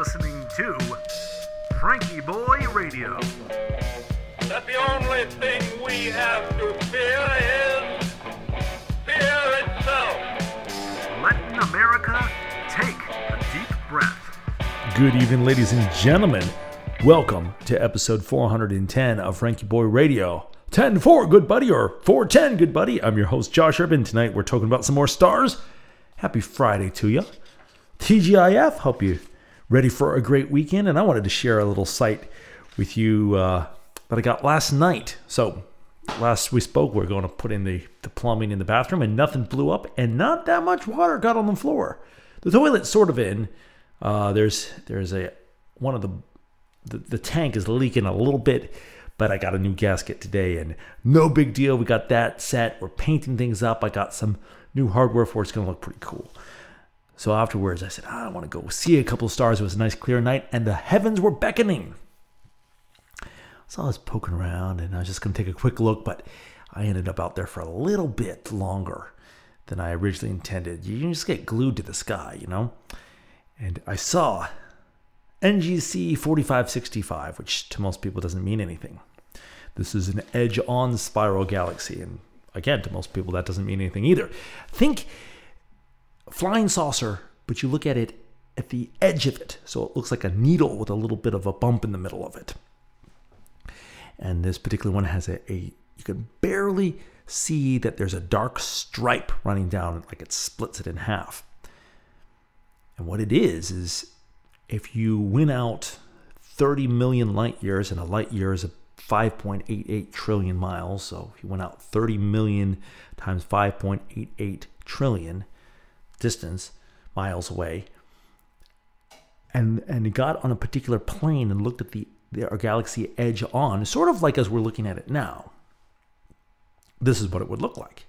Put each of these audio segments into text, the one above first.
listening to FrankieBoi Radio. that the only thing we have to fear is fear itself. Letting America take a deep breath. Good evening, ladies and gentlemen. Welcome to episode 410 of FrankieBoi Radio. 10 4, good buddy, or 410, good buddy. I'm your host, Josh Urban. Tonight we're talking about some more stars. Happy Friday to you. TGIF, hope you ready for a great weekend. And I wanted to share a little sight with you uh, that I got last night. So, last we spoke, we are going to put in the, the plumbing in the bathroom, and nothing blew up, and not that much water got on the floor. The toilet's sort of in. Uh, there's there's a one of the, the the tank is leaking a little bit, but I got a new gasket today, and no big deal. We got that set. We're painting things up. I got some new hardware for it. It's gonna look pretty cool. So afterwards, I said, "Ah, I want to go see a couple stars. It was a nice clear night, and the heavens were beckoning. So I was poking around, and I was just gonna take a quick look, but I ended up out there for a little bit longer than I originally intended. You just get glued to the sky, you know. And I saw NGC 4565, which to most people doesn't mean anything. This is an edge on spiral galaxy. And again, to most people, that doesn't mean anything either. Think flying saucer, but you look at it at the edge of it. So it looks like a needle with a little bit of a bump in the middle of it. And this particular one has a, a you can barely see that there's a dark stripe running down, like it splits it in half. And what it is, is if you went out 30 million light years, and a light year is a 5.88 trillion miles. So if you went out 30 million times 5.88 trillion distance, miles away, and and got on a particular plane and looked at the, the our galaxy edge on, sort of like as we're looking at it now. This is what it would look like.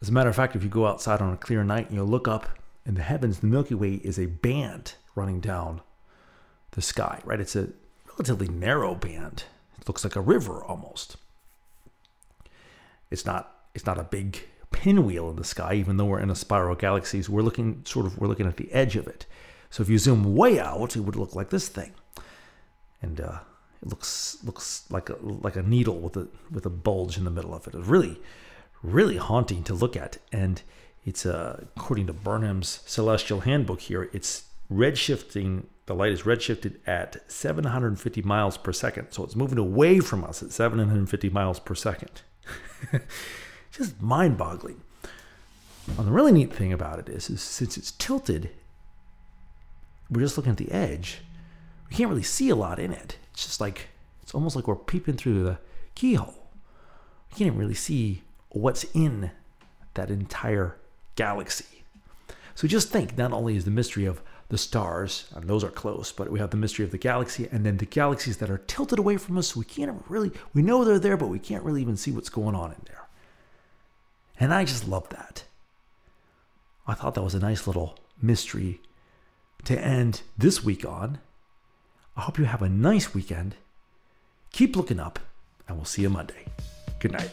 As a matter of fact, if you go outside on a clear night and you look up in the heavens, the Milky Way is a band running down the sky, right? It's a relatively narrow band. It looks like a river almost. It's not it's not a big pinwheel in the sky, even though we're in a spiral galaxy. So we're looking sort of we're looking at the edge of it. So if you zoom way out, it would look like this thing. And uh, it looks looks like a like a needle with a with a bulge in the middle of it. It's really really haunting to look at. And it's uh, according to Burnham's Celestial Handbook here, it's redshifting. The light is redshifted at 750 miles per second, so it's moving away from us at 750 miles per second. Just mind-boggling. And the really neat thing about it is, is since it's tilted, we're just looking at the edge. We can't really see a lot in it. It's just like it's almost like we're peeping through the keyhole. We can't even really see what's in that entire galaxy. So just think not only is the mystery of the stars, and those are close, but we have the mystery of the galaxy and then the galaxies that are tilted away from us. So we can't really, we know they're there, but we can't really even see what's going on in there. And I just love that. I thought that was a nice little mystery to end this week on. I hope you have a nice weekend. Keep looking up, and we'll see you Monday. Good night.